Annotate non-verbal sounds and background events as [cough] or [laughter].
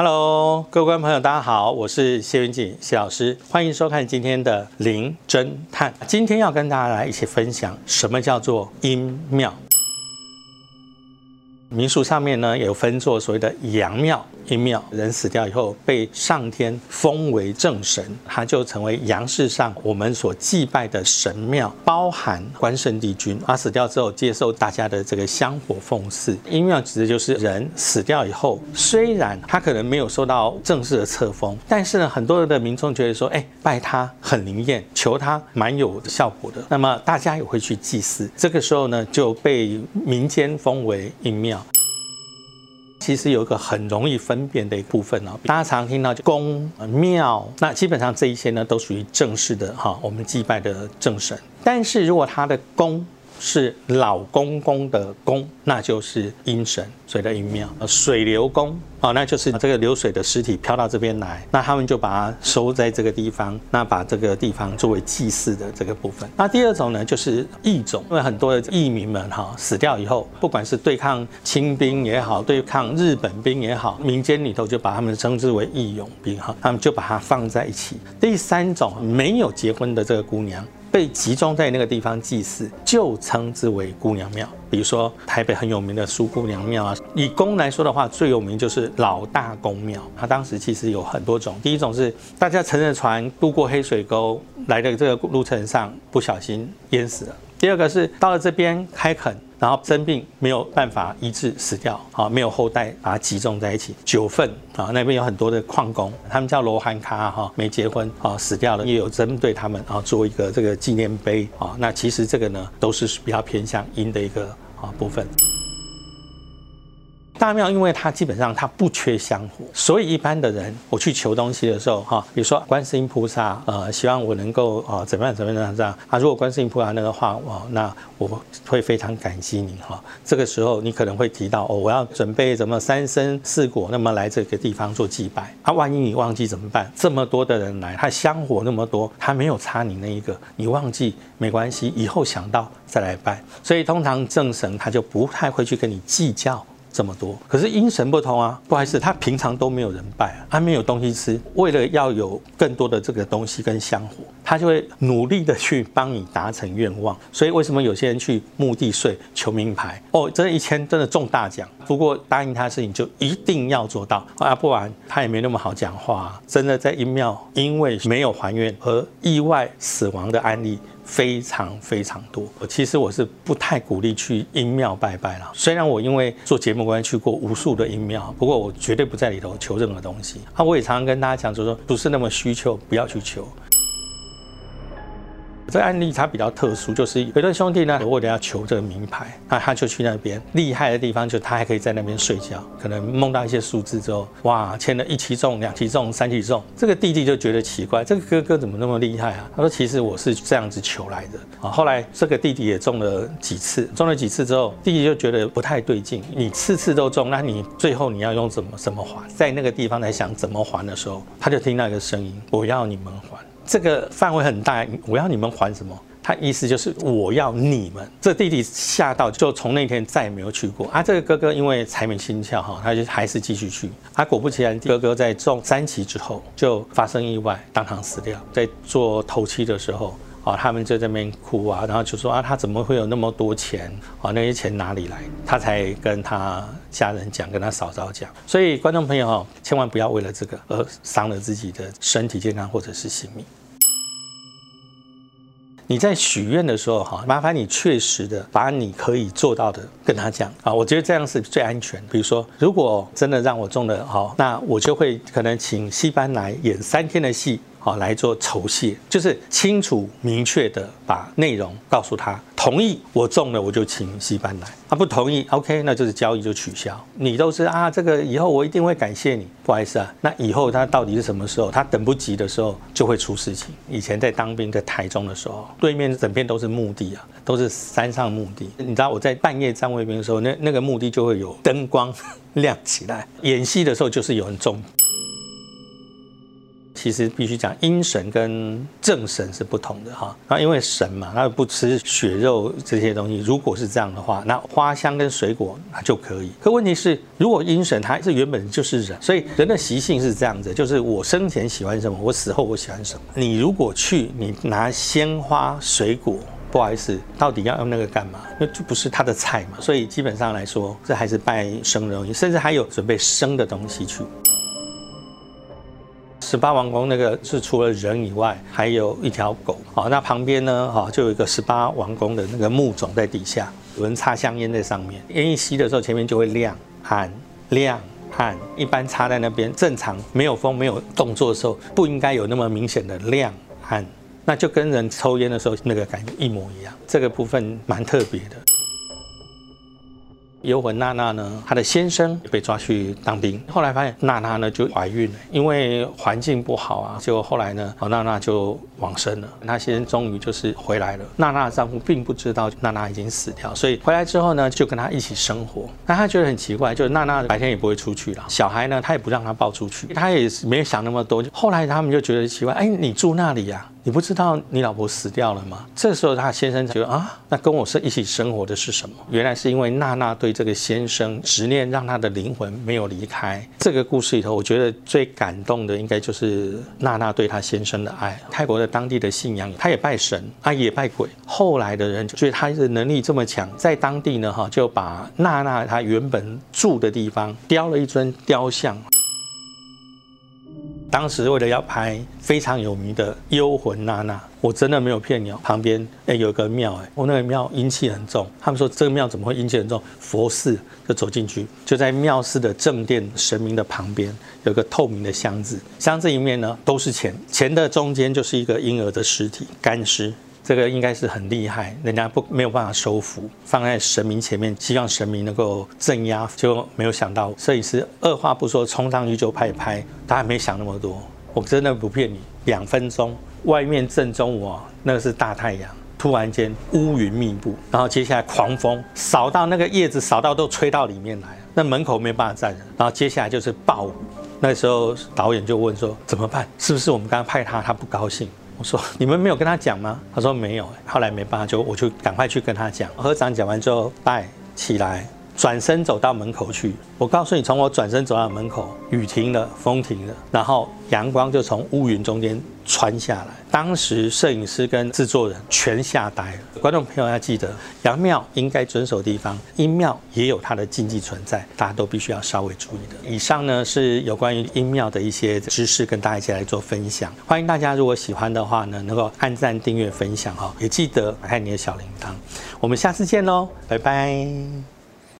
Hello，各位观众朋友，大家好，我是谢云锦谢老师，欢迎收看今天的灵侦探。今天要跟大家来一起分享什么叫做音妙。民俗上面呢，有分作所谓的阳庙、阴庙。人死掉以后被上天封为正神，他就成为阳世上我们所祭拜的神庙，包含关圣帝君。他死掉之后接受大家的这个香火奉祀。阴庙指的就是人死掉以后，虽然他可能没有受到正式的册封，但是呢，很多的民众觉得说，哎，拜他很灵验，求他蛮有效果的。那么大家也会去祭祀。这个时候呢，就被民间封为阴庙。其实有一个很容易分辨的一部分哦，大家常听到宫庙，那基本上这一些呢都属于正式的哈，我们祭拜的正神。但是如果他的宫，是老公公的公，那就是阴神，所以的阴庙。水流公哦，那就是这个流水的尸体飘到这边来，那他们就把它收在这个地方，那把这个地方作为祭祀的这个部分。那第二种呢，就是义种，因为很多的义民们哈死掉以后，不管是对抗清兵也好，对抗日本兵也好，民间里头就把他们称之为义勇兵哈，他们就把它放在一起。第三种没有结婚的这个姑娘。被集中在那个地方祭祀，就称之为姑娘庙。比如说台北很有名的苏姑娘庙啊，以宫来说的话，最有名就是老大宫庙。它当时其实有很多种，第一种是大家乘着船渡过黑水沟来的这个路程上不小心淹死了；第二个是到了这边开垦。然后生病没有办法医治死掉，啊，没有后代把它集中在一起。九份啊，那边有很多的矿工，他们叫罗汉卡哈，没结婚啊，死掉了，也有针对他们啊做一个这个纪念碑啊。那其实这个呢，都是比较偏向阴的一个啊部分。大庙，因为它基本上它不缺香火，所以一般的人我去求东西的时候，哈，比如说观世音菩萨，呃，希望我能够啊怎么样怎么样这样啊，如果观世音菩萨那个话，哦，那我会非常感激你哈。这个时候你可能会提到哦，我要准备怎么三生四果，那么来这个地方做祭拜啊，万一你忘记怎么办？这么多的人来，他香火那么多，他没有差你那一个，你忘记没关系，以后想到再来拜。所以通常正神他就不太会去跟你计较。这么多，可是阴神不同啊，不好意思，他平常都没有人拜啊，他没有东西吃，为了要有更多的这个东西跟香火，他就会努力的去帮你达成愿望。所以为什么有些人去墓地睡求名牌？哦，这一千真的中大奖，不过答应他的事情就一定要做到啊，不然他也没那么好讲话。真的在阴庙，因为没有还愿而意外死亡的案例。非常非常多，其实我是不太鼓励去阴庙拜拜了。虽然我因为做节目关系去过无数的阴庙，不过我绝对不在里头求任何东西。啊，我也常常跟大家讲，就说不是那么需求，不要去求。这案例它比较特殊，就是有对兄弟呢，为了要求这个名牌，那他就去那边厉害的地方，就他还可以在那边睡觉，可能梦到一些数字之后，哇，签了一期中、两期中、三期中，这个弟弟就觉得奇怪，这个哥哥怎么那么厉害啊？他说，其实我是这样子求来的啊。后来这个弟弟也中了几次，中了几次之后，弟弟就觉得不太对劲，你次次都中，那你最后你要用怎么怎么还？在那个地方在想怎么还的时候，他就听到一个声音：我要你们还。这个范围很大，我要你们还什么？他意思就是我要你们。这弟弟吓到，就从那天再也没有去过。啊，这个哥哥因为财迷心窍哈，他就还是继续去。啊，果不其然，哥哥在中三期之后就发生意外，当场死掉。在做头七的时候，啊，他们就在那边哭啊，然后就说啊，他怎么会有那么多钱？啊，那些钱哪里来？他才跟他家人讲，跟他嫂嫂讲。所以观众朋友哈，千万不要为了这个而伤了自己的身体健康或者是性命。你在许愿的时候，哈，麻烦你确实的把你可以做到的跟他讲啊，我觉得这样是最安全。比如说，如果真的让我中了，好，那我就会可能请戏班来演三天的戏。好来做酬谢，就是清楚明确的把内容告诉他，同意我中了我就请戏班来，他不同意，OK，那就是交易就取消。你都是啊，这个以后我一定会感谢你，不好意思啊，那以后他到底是什么时候？他等不及的时候就会出事情。以前在当兵在台中的时候，对面整片都是墓地啊，都是山上墓地。你知道我在半夜站卫兵的时候，那那个墓地就会有灯光 [laughs] 亮起来，演戏的时候就是有人中。其实必须讲阴神跟正神是不同的哈。那因为神嘛，他不吃血肉这些东西。如果是这样的话，那花香跟水果那就可以。可问题是，如果阴神他是原本就是人，所以人的习性是这样子，就是我生前喜欢什么，我死后我喜欢什么。你如果去，你拿鲜花水果。不好意思，到底要用那个干嘛？那就不是他的菜嘛。所以基本上来说，这还是拜生的东西，甚至还有准备生的东西去。十八王宫那个是除了人以外，还有一条狗。好，那旁边呢，哈，就有一个十八王宫的那个木种在底下，有人插香烟在上面。烟一吸的时候，前面就会亮暗亮暗。一般插在那边，正常没有风、没有动作的时候，不应该有那么明显的亮暗。那就跟人抽烟的时候那个感觉一模一样，这个部分蛮特别的。幽魂娜娜呢，她的先生被抓去当兵，后来发现娜娜呢就怀孕了，因为环境不好啊，就后来呢，娜娜就往生了。她先生终于就是回来了，娜娜的丈夫并不知道娜娜已经死掉，所以回来之后呢，就跟她一起生活。那他觉得很奇怪，就是娜娜白天也不会出去了，小孩呢他也不让她抱出去，他也没有想那么多。后来他们就觉得奇怪，哎，你住那里呀？你不知道你老婆死掉了吗？这时候他先生觉得啊，那跟我是一起生活的是什么？原来是因为娜娜对这个先生执念，让他的灵魂没有离开。这个故事里头，我觉得最感动的应该就是娜娜对她先生的爱。泰国的当地的信仰，他也拜神，她也拜鬼。后来的人就觉得他的能力这么强，在当地呢哈，就把娜娜她原本住的地方雕了一尊雕像。当时为了要拍非常有名的《幽魂娜娜》，我真的没有骗你哦。旁边哎有一个庙哎，我那个庙阴气很重。他们说这个庙怎么会阴气很重？佛寺就走进去，就在庙寺的正殿神明的旁边有个透明的箱子，箱子里面呢都是钱，钱的中间就是一个婴儿的尸体干尸。这个应该是很厉害，人家不没有办法收服，放在神明前面，希望神明能够镇压，就没有想到摄影师二话不说冲上去就拍一拍，他还没想那么多，我真的不骗你，两分钟，外面正中午，那个是大太阳，突然间乌云密布，然后接下来狂风扫到那个叶子，扫到都吹到里面来，那门口没办法站人，然后接下来就是暴雨，那时候导演就问说怎么办？是不是我们刚刚派他，他不高兴？我说你们没有跟他讲吗？他说没有。后来没办法，就我就赶快去跟他讲。和尚讲完之后，拜起来，转身走到门口去。我告诉你，从我转身走到门口，雨停了，风停了，然后阳光就从乌云中间穿下来。当时摄影师跟制作人全吓呆了。观众朋友要记得，阳庙应该遵守地方，阴庙也有它的禁忌存在，大家都必须要稍微注意的。以上呢是有关于阴庙的一些知识，跟大家一起来做分享。欢迎大家如果喜欢的话呢，能够按赞、订阅、分享哈，也记得打开你的小铃铛。我们下次见喽，拜拜。